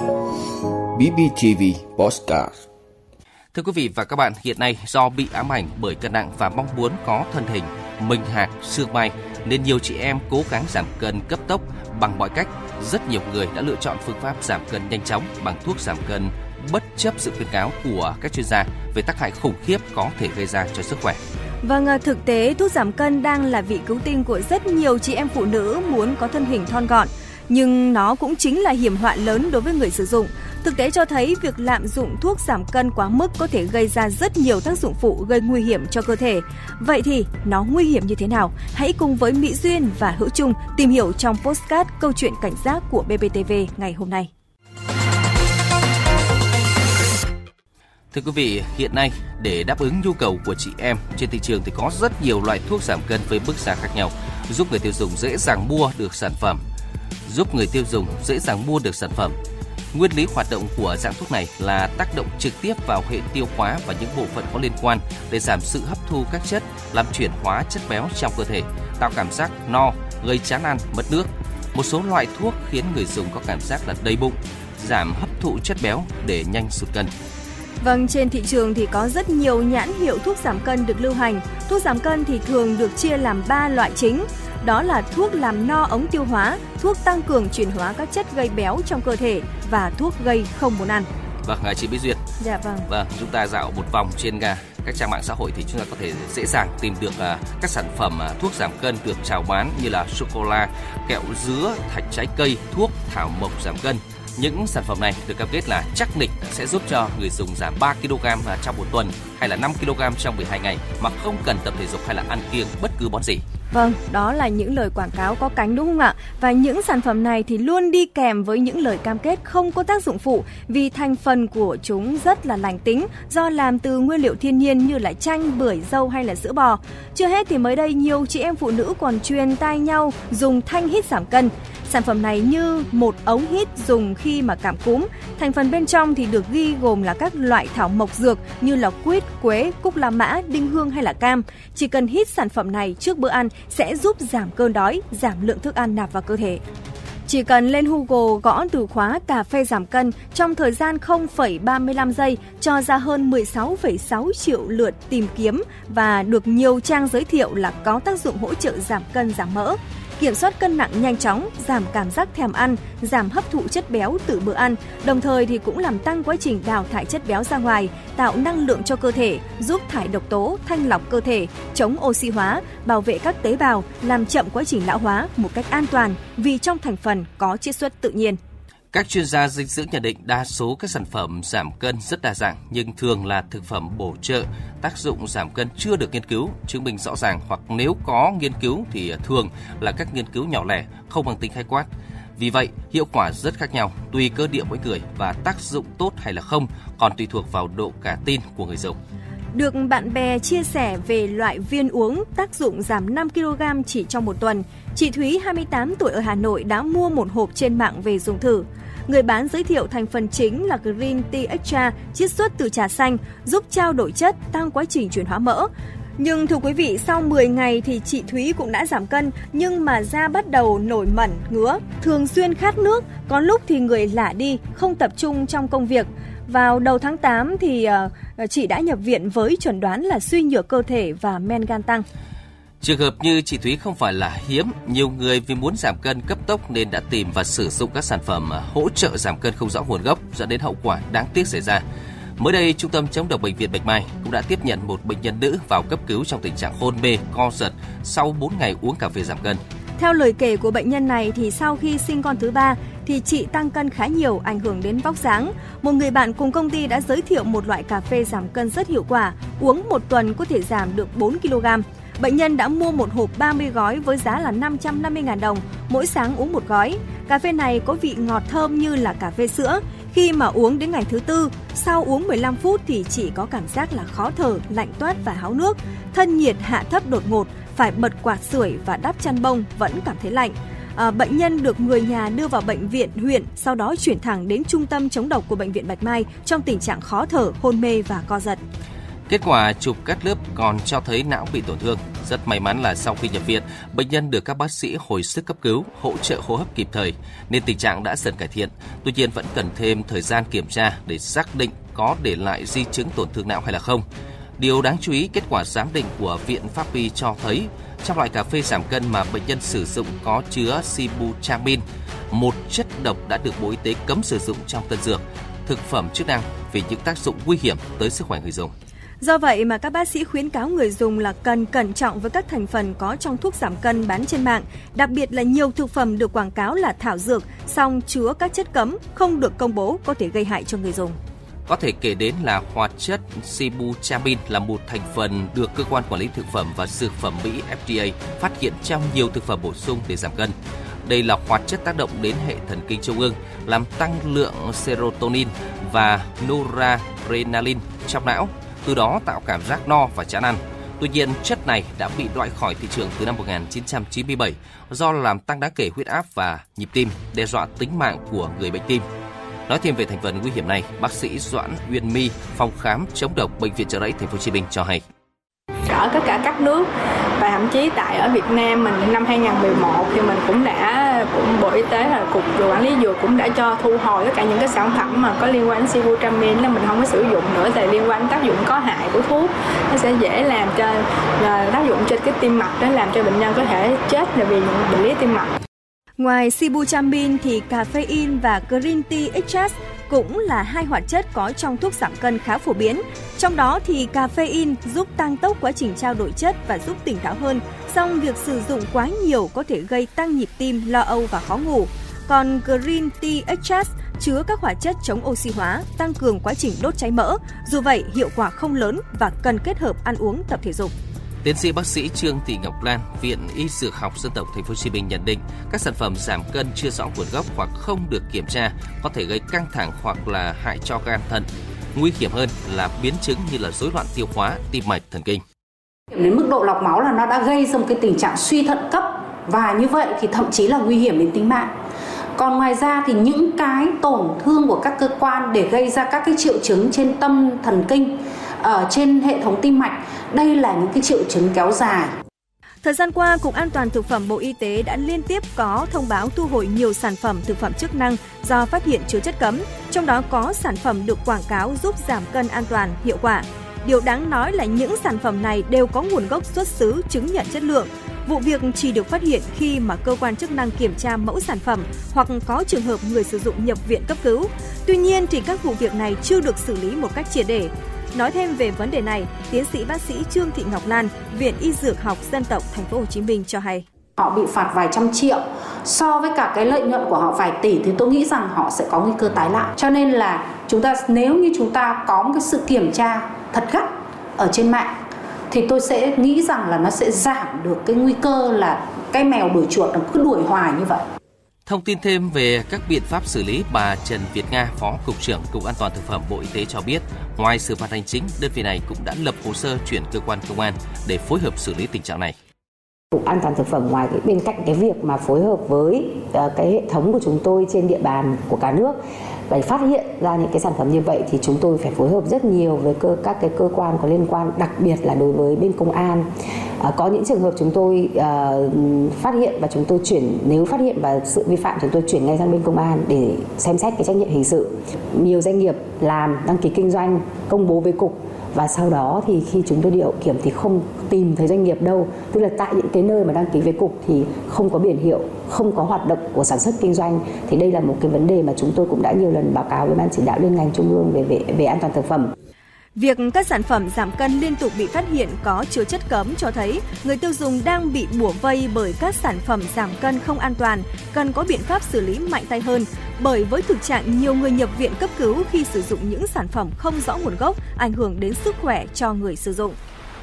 BBTV Postcard Thưa quý vị và các bạn, hiện nay do bị ám ảnh bởi cân nặng và mong muốn có thân hình mình hạt, xương may nên nhiều chị em cố gắng giảm cân cấp tốc bằng mọi cách. Rất nhiều người đã lựa chọn phương pháp giảm cân nhanh chóng bằng thuốc giảm cân bất chấp sự khuyến cáo của các chuyên gia về tác hại khủng khiếp có thể gây ra cho sức khỏe. Vâng, à, thực tế thuốc giảm cân đang là vị cứu tinh của rất nhiều chị em phụ nữ muốn có thân hình thon gọn nhưng nó cũng chính là hiểm họa lớn đối với người sử dụng. Thực tế cho thấy việc lạm dụng thuốc giảm cân quá mức có thể gây ra rất nhiều tác dụng phụ gây nguy hiểm cho cơ thể. Vậy thì nó nguy hiểm như thế nào? Hãy cùng với Mỹ Duyên và Hữu Trung tìm hiểu trong postcard câu chuyện cảnh giác của BBTV ngày hôm nay. Thưa quý vị, hiện nay để đáp ứng nhu cầu của chị em trên thị trường thì có rất nhiều loại thuốc giảm cân với mức giá khác nhau, giúp người tiêu dùng dễ dàng mua được sản phẩm giúp người tiêu dùng dễ dàng mua được sản phẩm. Nguyên lý hoạt động của dạng thuốc này là tác động trực tiếp vào hệ tiêu hóa và những bộ phận có liên quan để giảm sự hấp thu các chất, làm chuyển hóa chất béo trong cơ thể, tạo cảm giác no, gây chán ăn, mất nước. Một số loại thuốc khiến người dùng có cảm giác là đầy bụng, giảm hấp thụ chất béo để nhanh sụt cân. Vâng, trên thị trường thì có rất nhiều nhãn hiệu thuốc giảm cân được lưu hành. Thuốc giảm cân thì thường được chia làm 3 loại chính đó là thuốc làm no ống tiêu hóa, thuốc tăng cường chuyển hóa các chất gây béo trong cơ thể và thuốc gây không muốn ăn. Vâng, chị Bí Duyệt. Dạ vâng. Vâng, chúng ta dạo một vòng trên các trang mạng xã hội thì chúng ta có thể dễ dàng tìm được uh, các sản phẩm thuốc giảm cân được chào bán như là sô cô la, kẹo dứa, thạch trái cây, thuốc thảo mộc giảm cân. Những sản phẩm này được cam kết là chắc nịch sẽ giúp cho người dùng giảm 3 kg trong một tuần hay là 5 kg trong 12 ngày mà không cần tập thể dục hay là ăn kiêng bất cứ món gì. Vâng, đó là những lời quảng cáo có cánh đúng không ạ? Và những sản phẩm này thì luôn đi kèm với những lời cam kết không có tác dụng phụ vì thành phần của chúng rất là lành tính do làm từ nguyên liệu thiên nhiên như là chanh, bưởi, dâu hay là sữa bò. Chưa hết thì mới đây nhiều chị em phụ nữ còn truyền tai nhau dùng thanh hít giảm cân. Sản phẩm này như một ống hít dùng khi mà cảm cúm. Thành phần bên trong thì được ghi gồm là các loại thảo mộc dược như là quýt, quế, cúc la mã, đinh hương hay là cam. Chỉ cần hít sản phẩm này trước bữa ăn sẽ giúp giảm cơn đói, giảm lượng thức ăn nạp vào cơ thể. Chỉ cần lên Google gõ từ khóa cà phê giảm cân trong thời gian 0,35 giây cho ra hơn 16,6 triệu lượt tìm kiếm và được nhiều trang giới thiệu là có tác dụng hỗ trợ giảm cân giảm mỡ kiểm soát cân nặng nhanh chóng, giảm cảm giác thèm ăn, giảm hấp thụ chất béo từ bữa ăn, đồng thời thì cũng làm tăng quá trình đào thải chất béo ra ngoài, tạo năng lượng cho cơ thể, giúp thải độc tố, thanh lọc cơ thể, chống oxy hóa, bảo vệ các tế bào, làm chậm quá trình lão hóa một cách an toàn vì trong thành phần có chiết xuất tự nhiên. Các chuyên gia dinh dưỡng nhận định đa số các sản phẩm giảm cân rất đa dạng nhưng thường là thực phẩm bổ trợ, tác dụng giảm cân chưa được nghiên cứu, chứng minh rõ ràng hoặc nếu có nghiên cứu thì thường là các nghiên cứu nhỏ lẻ, không bằng tính khái quát. Vì vậy, hiệu quả rất khác nhau, tùy cơ địa mỗi người và tác dụng tốt hay là không còn tùy thuộc vào độ cả tin của người dùng. Được bạn bè chia sẻ về loại viên uống tác dụng giảm 5 kg chỉ trong một tuần, chị Thúy 28 tuổi ở Hà Nội đã mua một hộp trên mạng về dùng thử. Người bán giới thiệu thành phần chính là Green Tea Extra, chiết xuất từ trà xanh, giúp trao đổi chất, tăng quá trình chuyển hóa mỡ. Nhưng thưa quý vị, sau 10 ngày thì chị Thúy cũng đã giảm cân nhưng mà da bắt đầu nổi mẩn, ngứa, thường xuyên khát nước, có lúc thì người lả đi, không tập trung trong công việc. Vào đầu tháng 8 thì ờ, ờ, chị đã nhập viện với chuẩn đoán là suy nhược cơ thể và men gan tăng. Trường hợp như chị Thúy không phải là hiếm, nhiều người vì muốn giảm cân cấp tốc nên đã tìm và sử dụng các sản phẩm ờ, hỗ trợ giảm cân không rõ nguồn gốc dẫn đến hậu quả đáng tiếc xảy ra. Mới đây, Trung tâm chống độc bệnh viện Bạch Mai cũng đã tiếp nhận một bệnh nhân nữ vào cấp cứu trong tình trạng hôn mê, co giật sau 4 ngày uống cà phê giảm cân. Theo lời kể của bệnh nhân này thì sau khi sinh con thứ ba thì chị tăng cân khá nhiều, ảnh hưởng đến vóc dáng. Một người bạn cùng công ty đã giới thiệu một loại cà phê giảm cân rất hiệu quả, uống một tuần có thể giảm được 4 kg. Bệnh nhân đã mua một hộp 30 gói với giá là 550.000 đồng, mỗi sáng uống một gói. Cà phê này có vị ngọt thơm như là cà phê sữa. Khi mà uống đến ngày thứ tư, sau uống 15 phút thì chỉ có cảm giác là khó thở, lạnh toát và háo nước. Thân nhiệt hạ thấp đột ngột, phải bật quạt sưởi và đắp chăn bông vẫn cảm thấy lạnh. À, bệnh nhân được người nhà đưa vào bệnh viện huyện, sau đó chuyển thẳng đến trung tâm chống độc của bệnh viện Bạch Mai trong tình trạng khó thở, hôn mê và co giật. Kết quả chụp cắt lớp còn cho thấy não bị tổn thương. Rất may mắn là sau khi nhập viện, bệnh nhân được các bác sĩ hồi sức cấp cứu, hỗ trợ hô hấp kịp thời, nên tình trạng đã dần cải thiện. Tuy nhiên vẫn cần thêm thời gian kiểm tra để xác định có để lại di chứng tổn thương não hay là không. Điều đáng chú ý, kết quả giám định của Viện Pháp y cho thấy trong loại cà phê giảm cân mà bệnh nhân sử dụng có chứa sibutramine, một chất độc đã được Bộ Y tế cấm sử dụng trong tân dược, thực phẩm chức năng vì những tác dụng nguy hiểm tới sức khỏe người dùng. Do vậy mà các bác sĩ khuyến cáo người dùng là cần cẩn trọng với các thành phần có trong thuốc giảm cân bán trên mạng, đặc biệt là nhiều thực phẩm được quảng cáo là thảo dược, song chứa các chất cấm không được công bố có thể gây hại cho người dùng. Có thể kể đến là hoạt chất sibutramine là một thành phần được cơ quan quản lý thực phẩm và dược phẩm Mỹ FDA phát hiện trong nhiều thực phẩm bổ sung để giảm cân. Đây là hoạt chất tác động đến hệ thần kinh trung ương, làm tăng lượng serotonin và noradrenaline trong não, từ đó tạo cảm giác no và chán ăn. Tuy nhiên, chất này đã bị loại khỏi thị trường từ năm 1997 do làm tăng đáng kể huyết áp và nhịp tim, đe dọa tính mạng của người bệnh tim. Nói thêm về thành phần nguy hiểm này, bác sĩ Doãn Uyên My, phòng khám chống độc bệnh viện chợ Rẫy thành phố Hồ Chí Minh cho hay ở tất cả các nước và thậm chí tại ở Việt Nam mình năm 2011 thì mình cũng đã cũng Bộ Y tế là cục quản lý dược cũng đã cho thu hồi tất cả những cái sản phẩm mà có liên quan đến sibutramine. Là mình không có sử dụng nữa tại liên quan đến tác dụng có hại của thuốc. Nó sẽ dễ làm cho là tác dụng trên cái tim mạch đó làm cho bệnh nhân có thể chết là vì những bệnh lý tim mạch. Ngoài sibutramine thì caffeine và green tea extract cũng là hai hoạt chất có trong thuốc giảm cân khá phổ biến. Trong đó thì caffeine giúp tăng tốc quá trình trao đổi chất và giúp tỉnh táo hơn, song việc sử dụng quá nhiều có thể gây tăng nhịp tim, lo âu và khó ngủ. Còn green tea extract chứa các hoạt chất chống oxy hóa, tăng cường quá trình đốt cháy mỡ. Dù vậy, hiệu quả không lớn và cần kết hợp ăn uống tập thể dục. Tiến sĩ bác sĩ Trương Thị Ngọc Lan, Viện Y Dược học Dân tộc Thành phố Hồ Chí Minh nhận định, các sản phẩm giảm cân chưa rõ nguồn gốc hoặc không được kiểm tra có thể gây căng thẳng hoặc là hại cho gan thận. Nguy hiểm hơn là biến chứng như là rối loạn tiêu hóa, tim mạch, thần kinh. Đến mức độ lọc máu là nó đã gây ra một cái tình trạng suy thận cấp và như vậy thì thậm chí là nguy hiểm đến tính mạng. Còn ngoài ra thì những cái tổn thương của các cơ quan để gây ra các cái triệu chứng trên tâm thần kinh ở trên hệ thống tim mạch đây là những cái triệu chứng kéo dài. Thời gian qua, Cục An toàn Thực phẩm Bộ Y tế đã liên tiếp có thông báo thu hồi nhiều sản phẩm thực phẩm chức năng do phát hiện chứa chất cấm, trong đó có sản phẩm được quảng cáo giúp giảm cân an toàn, hiệu quả. Điều đáng nói là những sản phẩm này đều có nguồn gốc xuất xứ chứng nhận chất lượng. Vụ việc chỉ được phát hiện khi mà cơ quan chức năng kiểm tra mẫu sản phẩm hoặc có trường hợp người sử dụng nhập viện cấp cứu. Tuy nhiên thì các vụ việc này chưa được xử lý một cách triệt để Nói thêm về vấn đề này, tiến sĩ bác sĩ Trương Thị Ngọc Lan, Viện Y Dược học Dân tộc Thành phố Hồ Chí Minh cho hay. Họ bị phạt vài trăm triệu. So với cả cái lợi nhuận của họ vài tỷ thì tôi nghĩ rằng họ sẽ có nguy cơ tái lại. Cho nên là chúng ta nếu như chúng ta có một cái sự kiểm tra thật gắt ở trên mạng thì tôi sẽ nghĩ rằng là nó sẽ giảm được cái nguy cơ là cái mèo đuổi chuột nó cứ đuổi hoài như vậy. Thông tin thêm về các biện pháp xử lý, bà Trần Việt Nga, Phó Cục trưởng Cục An toàn Thực phẩm Bộ Y tế cho biết, ngoài xử phạt hành chính, đơn vị này cũng đã lập hồ sơ chuyển cơ quan công an để phối hợp xử lý tình trạng này. Cục An toàn thực phẩm ngoài cái bên cạnh cái việc mà phối hợp với uh, cái hệ thống của chúng tôi trên địa bàn của cả nước để phát hiện ra những cái sản phẩm như vậy thì chúng tôi phải phối hợp rất nhiều với cơ các cái cơ quan có liên quan đặc biệt là đối với bên công an Ờ, có những trường hợp chúng tôi ờ, phát hiện và chúng tôi chuyển, nếu phát hiện và sự vi phạm chúng tôi chuyển ngay sang bên công an để xem xét cái trách nhiệm hình sự. Nhiều doanh nghiệp làm, đăng ký kinh doanh, công bố với cục và sau đó thì khi chúng tôi đi hậu kiểm thì không tìm thấy doanh nghiệp đâu. Tức là tại những cái nơi mà đăng ký với cục thì không có biển hiệu, không có hoạt động của sản xuất kinh doanh. Thì đây là một cái vấn đề mà chúng tôi cũng đã nhiều lần báo cáo với ban chỉ đạo liên ngành trung ương về về về an toàn thực phẩm. Việc các sản phẩm giảm cân liên tục bị phát hiện có chứa chất cấm cho thấy người tiêu dùng đang bị bủa vây bởi các sản phẩm giảm cân không an toàn, cần có biện pháp xử lý mạnh tay hơn. Bởi với thực trạng nhiều người nhập viện cấp cứu khi sử dụng những sản phẩm không rõ nguồn gốc, ảnh hưởng đến sức khỏe cho người sử dụng.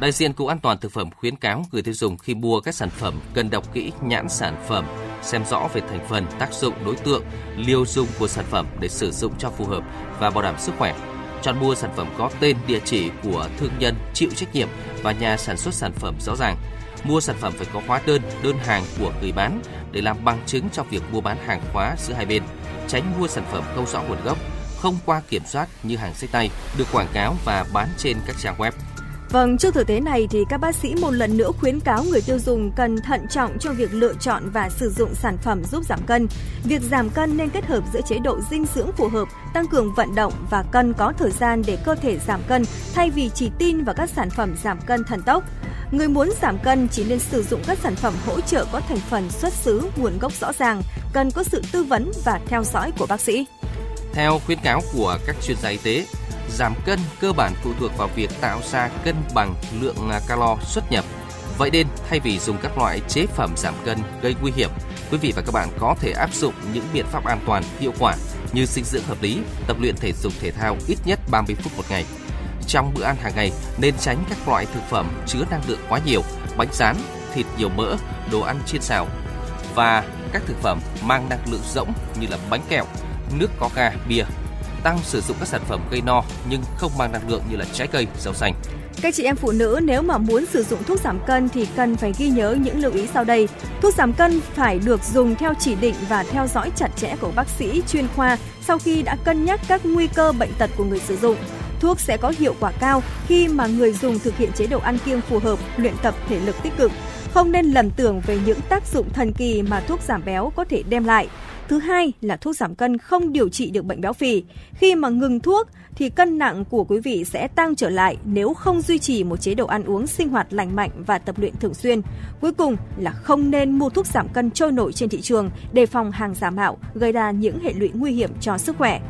Đại diện Cục An toàn Thực phẩm khuyến cáo người tiêu dùng khi mua các sản phẩm cần đọc kỹ nhãn sản phẩm, xem rõ về thành phần, tác dụng, đối tượng, liều dùng của sản phẩm để sử dụng cho phù hợp và bảo đảm sức khỏe chọn mua sản phẩm có tên địa chỉ của thương nhân chịu trách nhiệm và nhà sản xuất sản phẩm rõ ràng. Mua sản phẩm phải có hóa đơn, đơn hàng của người bán để làm bằng chứng cho việc mua bán hàng hóa giữa hai bên. Tránh mua sản phẩm không rõ nguồn gốc, không qua kiểm soát như hàng sách tay được quảng cáo và bán trên các trang web. Vâng, trước thực tế này thì các bác sĩ một lần nữa khuyến cáo người tiêu dùng cần thận trọng trong việc lựa chọn và sử dụng sản phẩm giúp giảm cân. Việc giảm cân nên kết hợp giữa chế độ dinh dưỡng phù hợp, tăng cường vận động và cần có thời gian để cơ thể giảm cân thay vì chỉ tin vào các sản phẩm giảm cân thần tốc. Người muốn giảm cân chỉ nên sử dụng các sản phẩm hỗ trợ có thành phần xuất xứ, nguồn gốc rõ ràng, cần có sự tư vấn và theo dõi của bác sĩ. Theo khuyến cáo của các chuyên gia y tế, giảm cân cơ bản phụ thuộc vào việc tạo ra cân bằng lượng à, calo xuất nhập. Vậy nên, thay vì dùng các loại chế phẩm giảm cân gây nguy hiểm, quý vị và các bạn có thể áp dụng những biện pháp an toàn, hiệu quả như dinh dưỡng hợp lý, tập luyện thể dục thể thao ít nhất 30 phút một ngày. Trong bữa ăn hàng ngày nên tránh các loại thực phẩm chứa năng lượng quá nhiều, bánh rán, thịt nhiều mỡ, đồ ăn chiên xào và các thực phẩm mang năng lượng rỗng như là bánh kẹo, nước có ga, bia. Tăng sử dụng các sản phẩm gây no nhưng không mang năng lượng như là trái cây, rau xanh. Các chị em phụ nữ nếu mà muốn sử dụng thuốc giảm cân thì cần phải ghi nhớ những lưu ý sau đây. Thuốc giảm cân phải được dùng theo chỉ định và theo dõi chặt chẽ của bác sĩ chuyên khoa sau khi đã cân nhắc các nguy cơ bệnh tật của người sử dụng. Thuốc sẽ có hiệu quả cao khi mà người dùng thực hiện chế độ ăn kiêng phù hợp, luyện tập thể lực tích cực. Không nên lầm tưởng về những tác dụng thần kỳ mà thuốc giảm béo có thể đem lại. Thứ hai là thuốc giảm cân không điều trị được bệnh béo phì. Khi mà ngừng thuốc thì cân nặng của quý vị sẽ tăng trở lại nếu không duy trì một chế độ ăn uống sinh hoạt lành mạnh và tập luyện thường xuyên. Cuối cùng là không nên mua thuốc giảm cân trôi nổi trên thị trường, đề phòng hàng giả mạo, gây ra những hệ lụy nguy hiểm cho sức khỏe.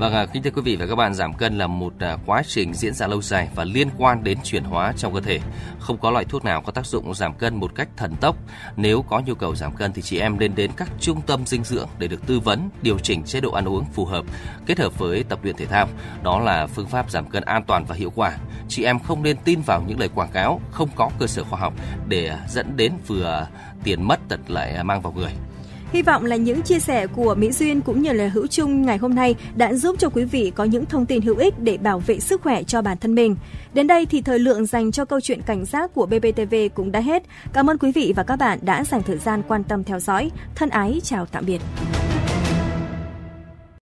Vâng, à, kính thưa quý vị và các bạn, giảm cân là một à, quá trình diễn ra lâu dài và liên quan đến chuyển hóa trong cơ thể. Không có loại thuốc nào có tác dụng giảm cân một cách thần tốc. Nếu có nhu cầu giảm cân thì chị em nên đến các trung tâm dinh dưỡng để được tư vấn, điều chỉnh chế độ ăn uống phù hợp, kết hợp với tập luyện thể thao. Đó là phương pháp giảm cân an toàn và hiệu quả. Chị em không nên tin vào những lời quảng cáo không có cơ sở khoa học để à, dẫn đến vừa tiền mất tật lại à, mang vào người. Hy vọng là những chia sẻ của Mỹ Duyên cũng như là Hữu Trung ngày hôm nay đã giúp cho quý vị có những thông tin hữu ích để bảo vệ sức khỏe cho bản thân mình. Đến đây thì thời lượng dành cho câu chuyện cảnh giác của BBTV cũng đã hết. Cảm ơn quý vị và các bạn đã dành thời gian quan tâm theo dõi. Thân ái, chào tạm biệt.